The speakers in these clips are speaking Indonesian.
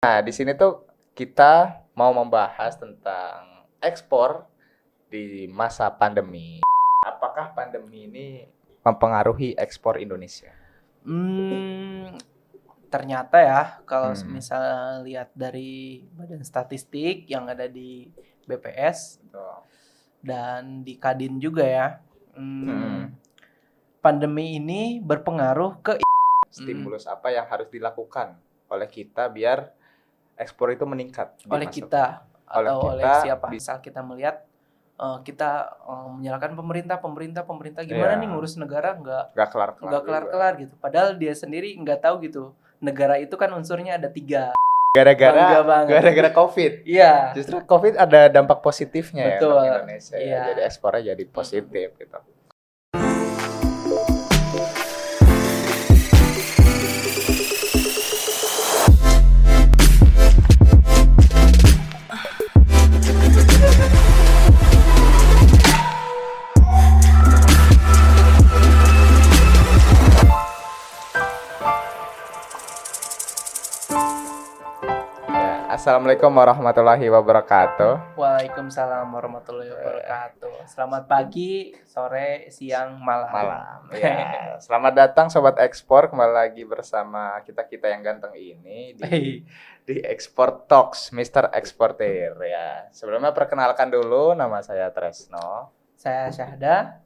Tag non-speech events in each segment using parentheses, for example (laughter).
Nah, di sini tuh kita mau membahas tentang ekspor di masa pandemi. Apakah pandemi ini mempengaruhi ekspor Indonesia? Hmm, ternyata ya kalau Hmm. misalnya lihat dari Badan Statistik yang ada di BPS dan di Kadin juga ya, hmm, Hmm. pandemi ini berpengaruh ke Stimulus apa yang harus dilakukan oleh kita biar ekspor itu meningkat? oleh kita Oleh atau oleh kita siapa? bisa- Misal kita melihat eh, kita eh, menyalahkan pemerintah, pemerintah, pemerintah gimana Iya. nih ngurus negara nggak Nggak kelar-kelar. nggak juga. kelar-kelar gitu. Padahal dia sendiri nggak tahu gitu. Negara itu kan unsurnya ada tiga. Gara-gara gara-gara COVID. (laughs) Iya. Justru COVID ada dampak positifnya Betul. ya untuk Indonesia ya. Iya. Jadi ekspornya jadi positif gitu. Assalamualaikum warahmatullahi wabarakatuh. Waalaikumsalam warahmatullahi wabarakatuh. Selamat pagi, sore, siang, malam. Malam. (laughs) Ya, selamat datang sobat ekspor kembali lagi bersama kita-kita yang ganteng ini di di Export Talks, Mr. Exporter ya. Sebelumnya perkenalkan dulu nama saya Tresno. saya Syahda,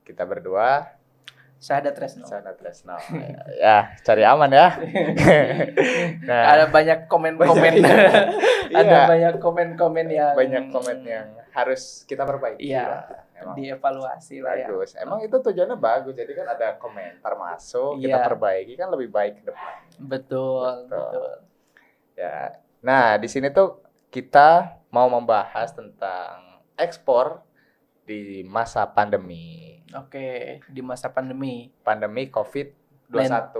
Kita berdua Syahda Tresno. Sana Tresno. (laughs) ya, ya, cari aman ya. (laughs) nah, Ada banyak komen-komen. Iya. (laughs) Ada banyak komen-komen yang banyak komen yang harus kita perbaiki. Iya. lah. Emang dievaluasi lah ya. bagus. Emang itu tujuannya bagus. Jadi kan ada komentar masuk, kita Iya. perbaiki kan lebih baik ke depan. Betul, Betul. betul. Ya. Nah, di sini tuh kita mau membahas tentang ekspor di masa pandemi. Oke, di masa pandemi. Pandemi COVID-21.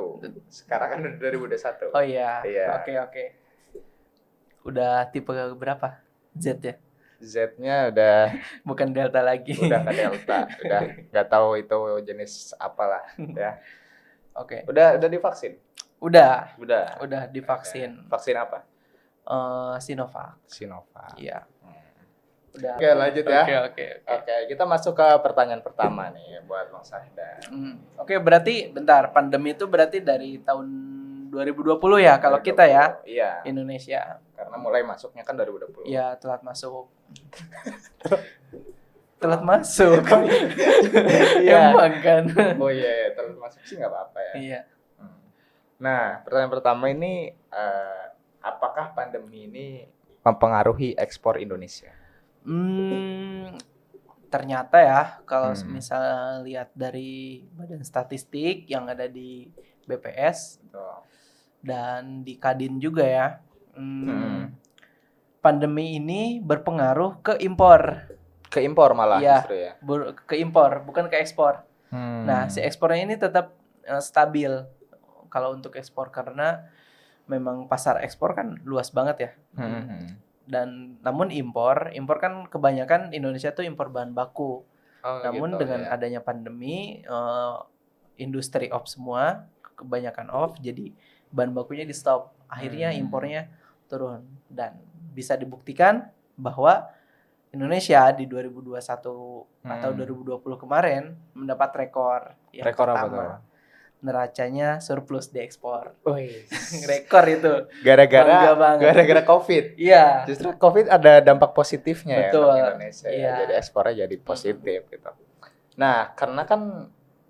Sekarang kan udah 2021. Oh iya. Iya. Oke, oke. Udah tipe berapa? Z ya? Z-nya udah (laughs) Bukan Delta lagi. udah ke Delta, (laughs) udah nggak tahu itu jenis apalah ya. Oke. Udah udah divaksin? Udah, Udah. udah divaksin Vaksin apa? eh Sinovac. Sinovac. Iya. Hmm. Udah. Oke, lanjut ya. Oke, oke, oke. Oke, kita masuk ke pertanyaan pertama nih buat Bang Sahda. Hmm. Oke, berarti bentar, pandemi itu berarti dari tahun 2020 ya kalau kita ya Iya, Indonesia. karena mulai masuknya kan 2020. Ya, telat masuk. (laughs) telat masuk. (laughs) Iya. Emang kan. Oh iya, iya, terus masuk sih nggak apa-apa ya. Iya. Hmm. Nah, pertanyaan pertama ini eh, apakah pandemi ini mempengaruhi ekspor Indonesia? Hmm, ternyata ya kalau Hmm. misalnya lihat dari Badan Statistik yang ada di BPS Betul. dan di Kadin juga ya. hmm, Hmm. Pandemi ini berpengaruh ke impor, Ke impor malah Iya. justru ya. Ke impor bukan ke ekspor. Hmm. Nah, si ekspornya ini tetap eh, stabil kalau untuk ekspor karena memang pasar ekspor kan luas banget ya. Hmm, hmm. Dan namun impor, impor kan kebanyakan Indonesia tuh impor bahan baku. Oh, Namun gitu, dengan ya. adanya pandemi, eh, industri off semua, kebanyakan off, jadi bahan bakunya di stop. Akhirnya Hmm. impornya turun dan bisa dibuktikan bahwa Indonesia di 2021 atau Hmm. 2020 kemarin mendapat rekor. Yang Rekor apa pertama, tuh? Neracanya surplus diekspor. Wih. (laughs) rekor itu. Gara-gara gara-gara COVID. Iya. Justru COVID ada dampak positifnya Betul. ya untuk Indonesia ya. Iya. Jadi ekspornya jadi positif gitu. Nah, karena kan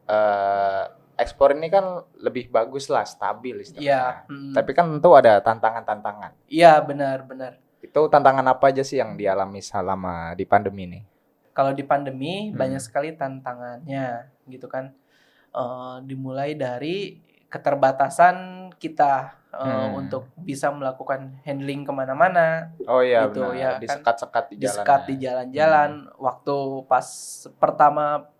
eh, ekspor ini kan lebih bagus lah, stabil Iya. istilahnya. mm. Tapi kan tentu ada tantangan-tantangan. Iya, benar-benar. Itu tantangan apa aja sih yang dialami selama di pandemi ini? kalau di pandemi Hmm. banyak sekali tantangannya gitu kan Eh, dimulai dari keterbatasan kita eh, Hmm. untuk bisa melakukan handling ke mana-mana Oh iya, Gitu, benar. ya, kan. Disekat-sekat di jalan. disekat di jalan-jalan waktu pas pertama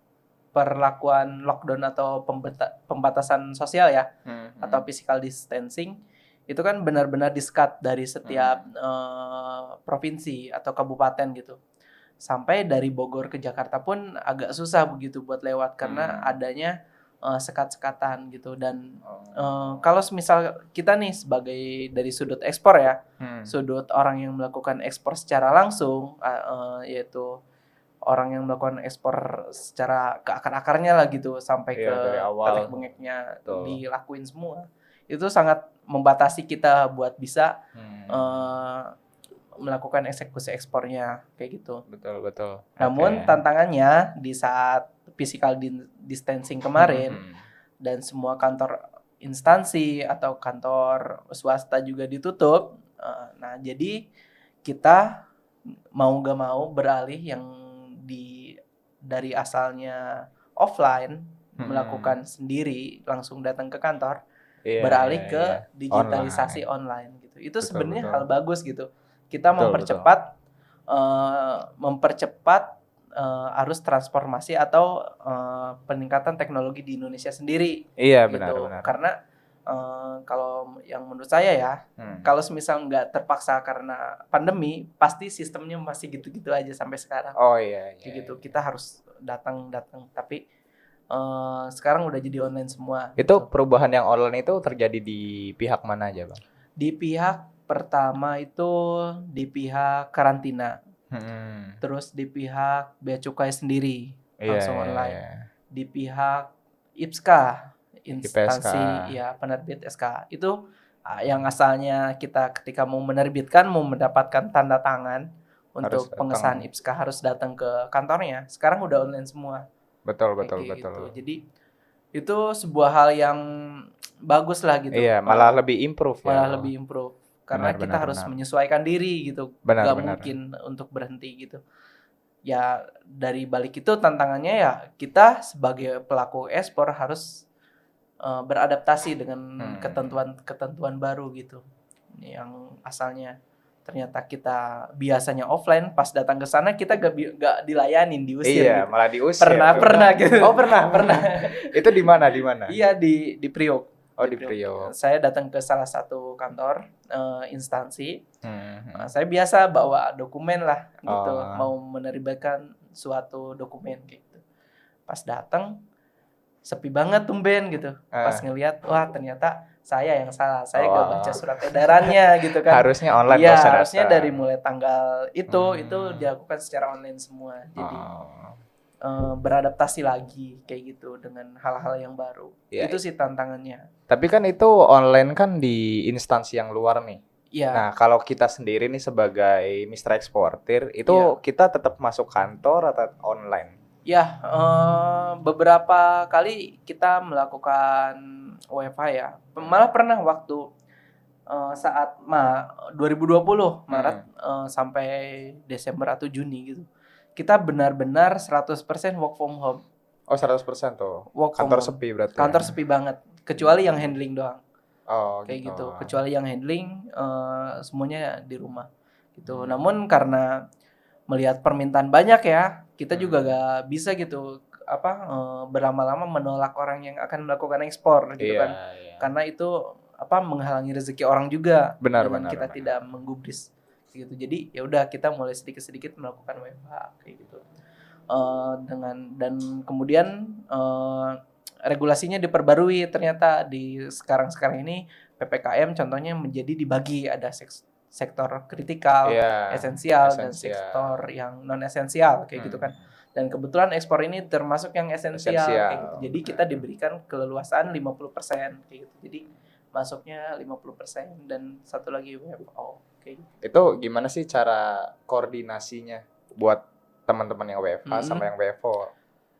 perlakuan lockdown atau pembeta- pembatasan sosial ya Hmm, atau physical distancing itu kan benar-benar disekat dari setiap Hmm. eh, provinsi atau kabupaten gitu sampai dari Bogor ke Jakarta pun agak susah begitu buat lewat karena Hmm. adanya eh, sekat-sekatan gitu dan eh, kalau misal kita nih sebagai dari sudut ekspor ya Hmm. sudut orang yang melakukan ekspor secara langsung uh, uh, yaitu orang yang melakukan ekspor secara ke akar-akarnya lah gitu sampai Iya, ke awal. bengeknya Betul. dilakuin semua itu sangat membatasi kita buat bisa Hmm. uh, melakukan eksekusi ekspornya kayak gitu. betul betul. Namun Oke. tantangannya di saat physical distancing kemarin Hmm. dan semua kantor instansi atau kantor swasta juga ditutup. Eh, Nah, jadi kita mau gak mau beralih yang di dari asalnya offline Hmm. melakukan sendiri langsung datang ke kantor Iya, beralih iya, ke iya. digitalisasi online, gitu. Itu Betul, sebenarnya betul. hal bagus gitu. Kita Betul, mempercepat eh, mempercepat eh, arus transformasi atau eh, peningkatan teknologi di Indonesia sendiri Iya gitu. benar benar. Karena eh, kalau yang menurut saya ya, Hmm. kalau semisal nggak terpaksa karena pandemi, pasti sistemnya masih gitu-gitu aja sampai sekarang. Oh iya. iya, gitu. iya. Kita harus datang datang, tapi eh, sekarang udah jadi online semua. Itu gitu. perubahan yang online itu terjadi di pihak mana aja bang? di pihak pertama itu di pihak karantina, Hmm. terus di pihak bea cukai sendiri, Iya, Langsung iya, online. iya. di pihak IPSKA, instansi IPSK. ya penerbit SK. Itu ah, yang asalnya kita ketika mau menerbitkan mau mendapatkan tanda tangan untuk pengesahan IPSK harus datang ke kantornya. Sekarang udah online semua. Betul kayak betul gitu. betul. Jadi itu sebuah hal yang bagus lah gitu. Iya malah lebih improve ya. malah lebih improve karena Benar, kita benar, harus benar. menyesuaikan diri gitu Benar, Gak benar. mungkin untuk berhenti gitu ya dari balik itu tantangannya ya kita sebagai pelaku ekspor harus eh, beradaptasi dengan Hmm. ketentuan ketentuan baru gitu yang asalnya ternyata kita biasanya offline pas datang ke sana kita gak, gak dilayanin diusir Iya gitu. malah diusir. pernah tuh. pernah (laughs) gitu Oh pernah pernah. (laughs) itu di mana di mana? iya di di Priok Oh di Priok. saya datang ke salah satu kantor eh, instansi Hmm. Nah, saya biasa bawa dokumen lah gitu, Oh. mau menerbitkan suatu dokumen kayak gitu. Pas datang sepi banget tumben gitu. Pas Ah. ngelihat wah ternyata saya yang salah. Saya Oh. gak baca surat edarannya (laughs) gitu kan. Harusnya online Iya, harusnya dari mulai tanggal itu Hmm. itu dilakukan secara online semua. Jadi Oh. Eh, beradaptasi lagi kayak gitu dengan hal-hal yang baru. Iya. Itu sih tantangannya. Tapi kan itu online kan di instansi yang luar nih. Iya. Nah, kalau kita sendiri nih sebagai mitra eksportir, itu Iya. kita tetap masuk kantor atau online? Ya, eh, beberapa kali kita melakukan WFH ya. Malah pernah waktu eh, saat ma 2020 Maret eh, sampai Desember atau Juni gitu. Kita benar-benar 100% work from home. Oh, 100% tuh. Work from Kantor home. sepi berarti. Kantor ya? sepi banget, kecuali yang handling doang. Oh, Kayak gitu. gitu. Kecuali yang handling eh, semuanya di rumah gitu. Hmm. Namun karena melihat permintaan banyak ya, kita juga Hmm. gak bisa gitu apa eh, berlama-lama menolak orang yang akan melakukan ekspor gitu Iya, kan. iya. Karena itu apa menghalangi rezeki orang juga Benar, benar, kita benar. tidak menggubris gitu. Jadi ya udah kita mulai sedikit-sedikit melakukan WFH kayak gitu. Eh, dengan dan kemudian eh, regulasinya diperbarui ternyata di sekarang-sekarang ini PPKM contohnya menjadi dibagi ada seks- sektor kritikal, Iya. esensial dan sektor yang non esensial kayak gitu Hmm. kan. Dan kebetulan ekspor ini termasuk yang esensial Esensial, kayak gitu. Jadi kita diberikan keleluasaan 50% kayak gitu. Jadi masuknya 50% dan satu lagi WFO gitu. Itu gimana sih cara koordinasinya buat teman-teman yang WFH Mm-mm. sama yang WFO?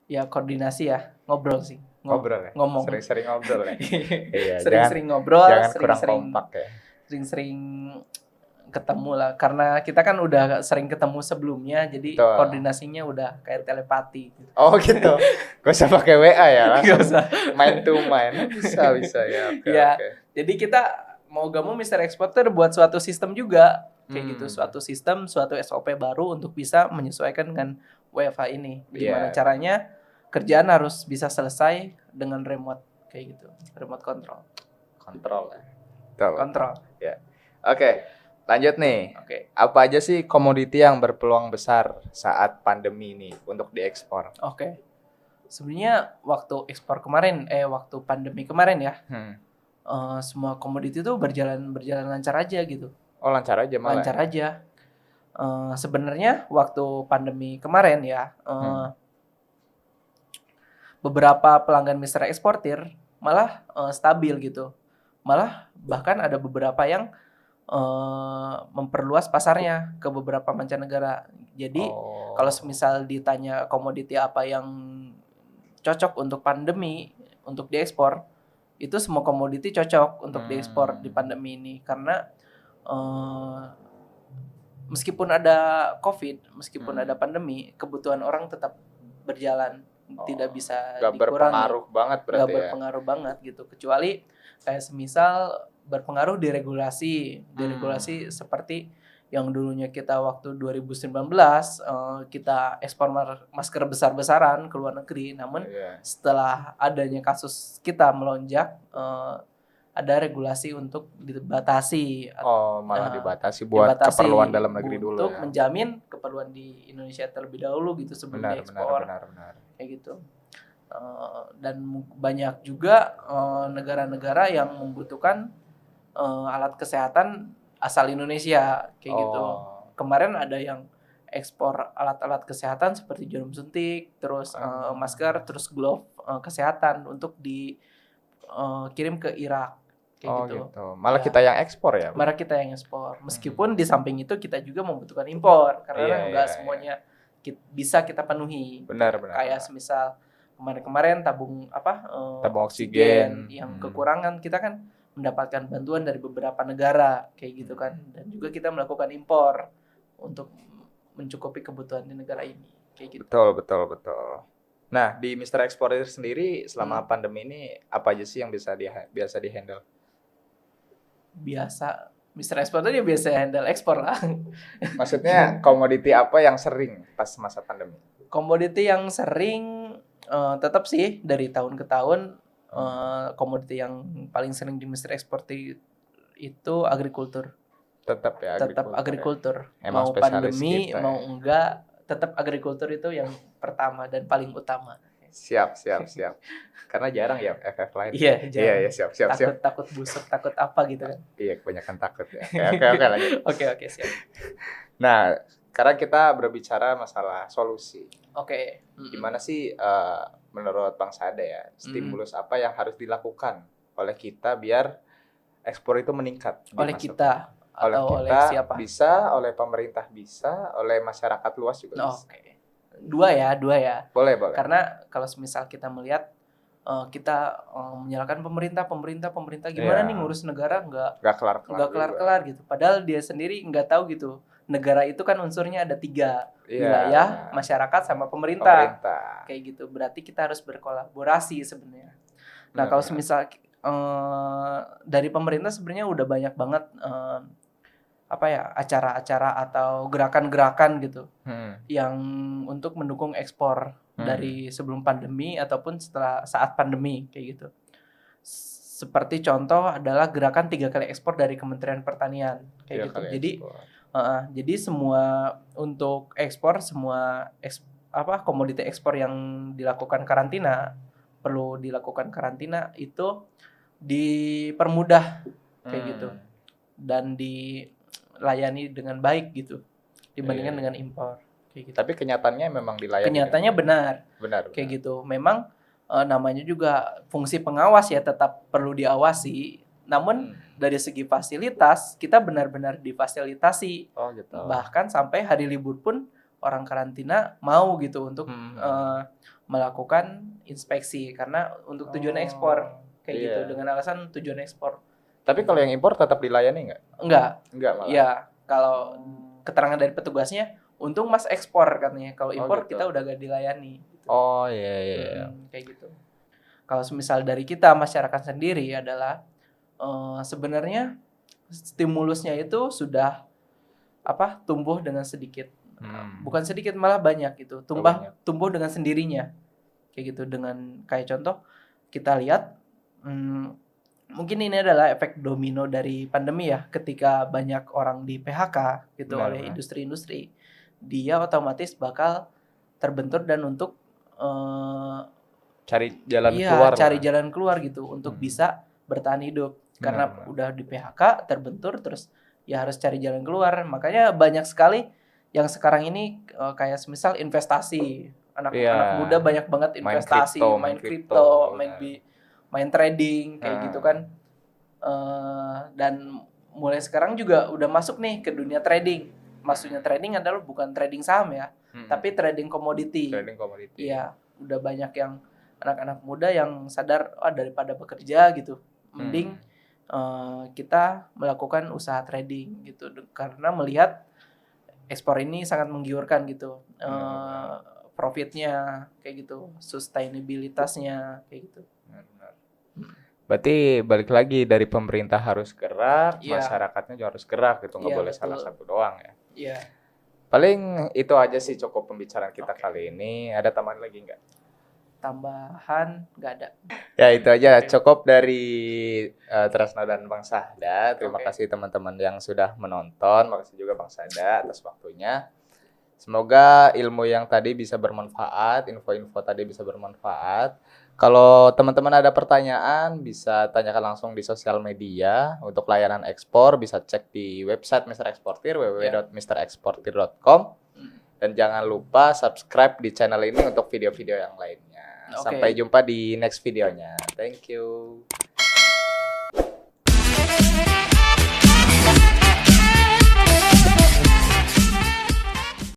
Ya koordinasi ya, ngobrol sih. Ngob- Ngobrol ya? Ngomong. Sering-sering ngobrol ya? (laughs) Iya, Sering-sering ngobrol, jangan kurang sering-sering kompak ya. sering-sering ketemu lah karena kita kan udah sering ketemu sebelumnya jadi Betul. koordinasinya udah kayak telepati gitu. Oh gitu. (laughs) Gak usah pakai WA ya, langsung usah. main to main. Bisa bisa ya. Oke Iya. oke. Jadi kita mau gak mau Mister Exporter buat suatu sistem juga kayak Hmm. gitu, suatu sistem, suatu SOP baru untuk bisa menyesuaikan dengan WFH ini. Gimana Iya. caranya kerjaan harus bisa selesai dengan remote kayak gitu, remote control, Kontrol ya. Betul. kontrol. Oke, lanjut nih. Oke, Apa aja sih komoditi yang berpeluang besar saat pandemi ini untuk diekspor? oke. sebenarnya waktu ekspor kemarin eh waktu pandemi kemarin ya Hmm. Eh, semua komoditi itu berjalan berjalan lancar aja gitu Oh lancar aja malah. lancar aja Eh, sebenarnya waktu pandemi kemarin ya eh, Hmm. beberapa pelanggan Mister Eksportir malah eh, stabil gitu malah bahkan ada beberapa yang eh, memperluas pasarnya ke beberapa mancanegara jadi Oh. kalau semisal ditanya komoditi apa yang cocok untuk pandemi untuk diekspor itu semua komoditi cocok untuk Hmm. diekspor di pandemi ini karena eh, meskipun ada covid meskipun Hmm. ada pandemi kebutuhan orang tetap berjalan Oh, tidak bisa Gak dikurangi berpengaruh banget berarti ya. berpengaruh banget gitu kecuali kayak semisal berpengaruh di regulasi di Hmm. regulasi seperti yang dulunya kita waktu 2019 eh, kita ekspor masker besar-besaran ke luar negeri namun Iya. setelah adanya kasus kita melonjak eh, ada regulasi untuk dibatasi Oh malah Nah, dibatasi buat dibatasi keperluan dalam negeri dulu untuk ya. menjamin keperluan di Indonesia terlebih dahulu gitu sebelum Benar, benar, diekspor benar, benar. kayak gitu Eh, dan banyak juga negara-negara yang membutuhkan eh, alat kesehatan asal Indonesia kayak gitu Oh. kemarin ada yang ekspor alat-alat kesehatan seperti jarum suntik terus eh, Ah. masker terus glove eh, kesehatan untuk dikirim ke Irak kayak Oh gitu gitu. Malah Ya. kita yang ekspor ya. Malah kita yang ekspor. Meskipun di samping itu kita juga membutuhkan impor karena Iya, nggak iya, semuanya ki- bisa kita penuhi. Benar, benar. Kayak semisal kemarin-kemarin tabung apa? eh, Tabung oksigen. yang Hmm. kekurangan kita kan mendapatkan bantuan dari beberapa negara kayak gitu kan dan juga kita melakukan impor untuk mencukupi kebutuhan di negara ini kayak gitu. Betul, betul, betul. Nah, di Mr. Exporter sendiri selama Hmm. pandemi ini apa aja sih yang bisa di biasa di-handle? Biasa Mr. Ekspor dia biasa handle ekspor lah. (laughs) Maksudnya komoditi apa yang sering pas masa pandemi? komoditi yang sering eh, tetap sih dari tahun ke tahun eh, komoditi yang paling sering di. Export i- itu agrikultur Tetap ya tetap agrikultur. agrikultur Emang mau pandemi kita ya. mau enggak tetap agrikultur itu yang pertama dan paling utama Siap, siap, siap. Karena jarang ya FF lain. iya Iya, jangan iya, siap, siap, siap. takut takut busuk takut apa gitu kan Iya, kebanyakan takut ya. Oke, oke, oke lanjut. (laughs) oke oke siap Nah, sekarang kita berbicara masalah solusi. oke Mm-mm. Gimana sih eh, menurut Bang Sade ya, stimulus apa yang harus dilakukan oleh kita biar ekspor itu meningkat? oleh masa kita oleh atau kita oleh siapa bisa, oleh pemerintah bisa, oleh masyarakat luas juga Oh, bisa. oke dua ya dua ya Boleh, boleh. karena kalau semisal kita melihat eh, kita eh, menyalahkan pemerintah pemerintah pemerintah gimana Iya. nih ngurus negara nggak Gak kelar-kelar. nggak kelar kelar gitu padahal dia sendiri nggak tahu gitu negara itu kan unsurnya ada tiga Iya, wilayah masyarakat sama pemerintah. Pemerintah. kayak gitu berarti kita harus berkolaborasi sebenarnya nah kalau semisal eh, dari pemerintah sebenarnya udah banyak banget eh, apa ya acara-acara atau gerakan-gerakan gitu Hmm, yang untuk mendukung ekspor hmm. dari sebelum pandemi ataupun setelah saat pandemi kayak gitu. Seperti contoh adalah gerakan tiga kali ekspor dari Kementerian Pertanian kayak Tiga gitu. Jadi ekspor. Uh, jadi semua untuk ekspor semua eks- apa komoditi ekspor yang dilakukan karantina perlu dilakukan karantina itu dipermudah kayak Hmm. gitu. dan dilayani dengan baik gitu dibandingkan Iya. dengan impor kayak gitu. Tapi kenyataannya memang dilayani. Kenyataannya benar benar. kayak benar. gitu. Memang eh, namanya juga fungsi pengawas ya tetap perlu diawasi. Namun Hmm. dari segi fasilitas kita benar-benar difasilitasi. Oh gitu. Bahkan sampai hari libur pun orang karantina mau gitu untuk Hmm. eh, melakukan inspeksi karena untuk tujuan Oh, ekspor kayak iya. gitu dengan alasan tujuan ekspor. Tapi kalau yang impor tetap dilayani nggak? Enggak, Enggak malah. ya kalau keterangan dari petugasnya untung Mas ekspor katanya. Kalau Oh, impor gitu. kita udah gak dilayani. gitu. Oh iya iya. iya. Hmm, kayak gitu. Kalau misal dari kita masyarakat sendiri adalah eh, sebenarnya stimulusnya itu sudah apa tumbuh dengan sedikit, Hmm. bukan sedikit malah banyak gitu, tumbuh banyak. tumbuh dengan sendirinya, kayak gitu dengan kayak contoh kita lihat hmm, mungkin ini adalah efek domino dari pandemi ya, ketika banyak orang di PHK gitu Benar, oleh industri-industri, dia otomatis bakal terbentur dan untuk eh, cari jalan iya, keluar. cari lah. jalan keluar gitu untuk Hmm. bisa bertahan hidup karena Benar, benar. udah di PHK terbentur terus ya harus cari jalan keluar makanya banyak sekali yang sekarang ini eh, kayak semisal investasi anak-anak Iya. muda banyak banget Main investasi main main kripto main benar. bi- main trading kayak Nah. gitu kan Eh, dan mulai sekarang juga udah masuk nih ke dunia trading maksudnya trading adalah bukan trading saham ya Mm-mm. tapi trading komoditi trading komoditi. Iya, udah banyak yang anak-anak muda yang sadar ah daripada bekerja gitu, mending Hmm. Eh, kita melakukan usaha trading gitu karena melihat ekspor ini sangat menggiurkan gitu. Benar, profitnya kayak gitu, sustainabilitasnya kayak gitu. Benar. Berarti balik lagi dari pemerintah harus gerak, Iya. masyarakatnya juga harus gerak gitu, nggak Iya, boleh betul. salah satu doang ya. Iya. Paling itu aja sih cukup pembicaraan kita Oke. kali ini. Ada tambahan lagi nggak? Tambahan nggak ada. Ya itu aja cukup dari eh, Tresna dan Bang Sahda. Terima Oke. kasih teman-teman yang sudah menonton. Makasih juga Bang Sahda atas waktunya. Semoga ilmu yang tadi bisa bermanfaat, info-info tadi bisa bermanfaat. Kalau teman-teman ada pertanyaan bisa tanyakan langsung di sosial media. Untuk layanan ekspor bisa cek di website Mr. Eksportir www.mrexportir.com Hmm. dan jangan lupa subscribe di channel ini untuk video-video yang lainnya. Oke. Sampai jumpa di next videonya. Thank you.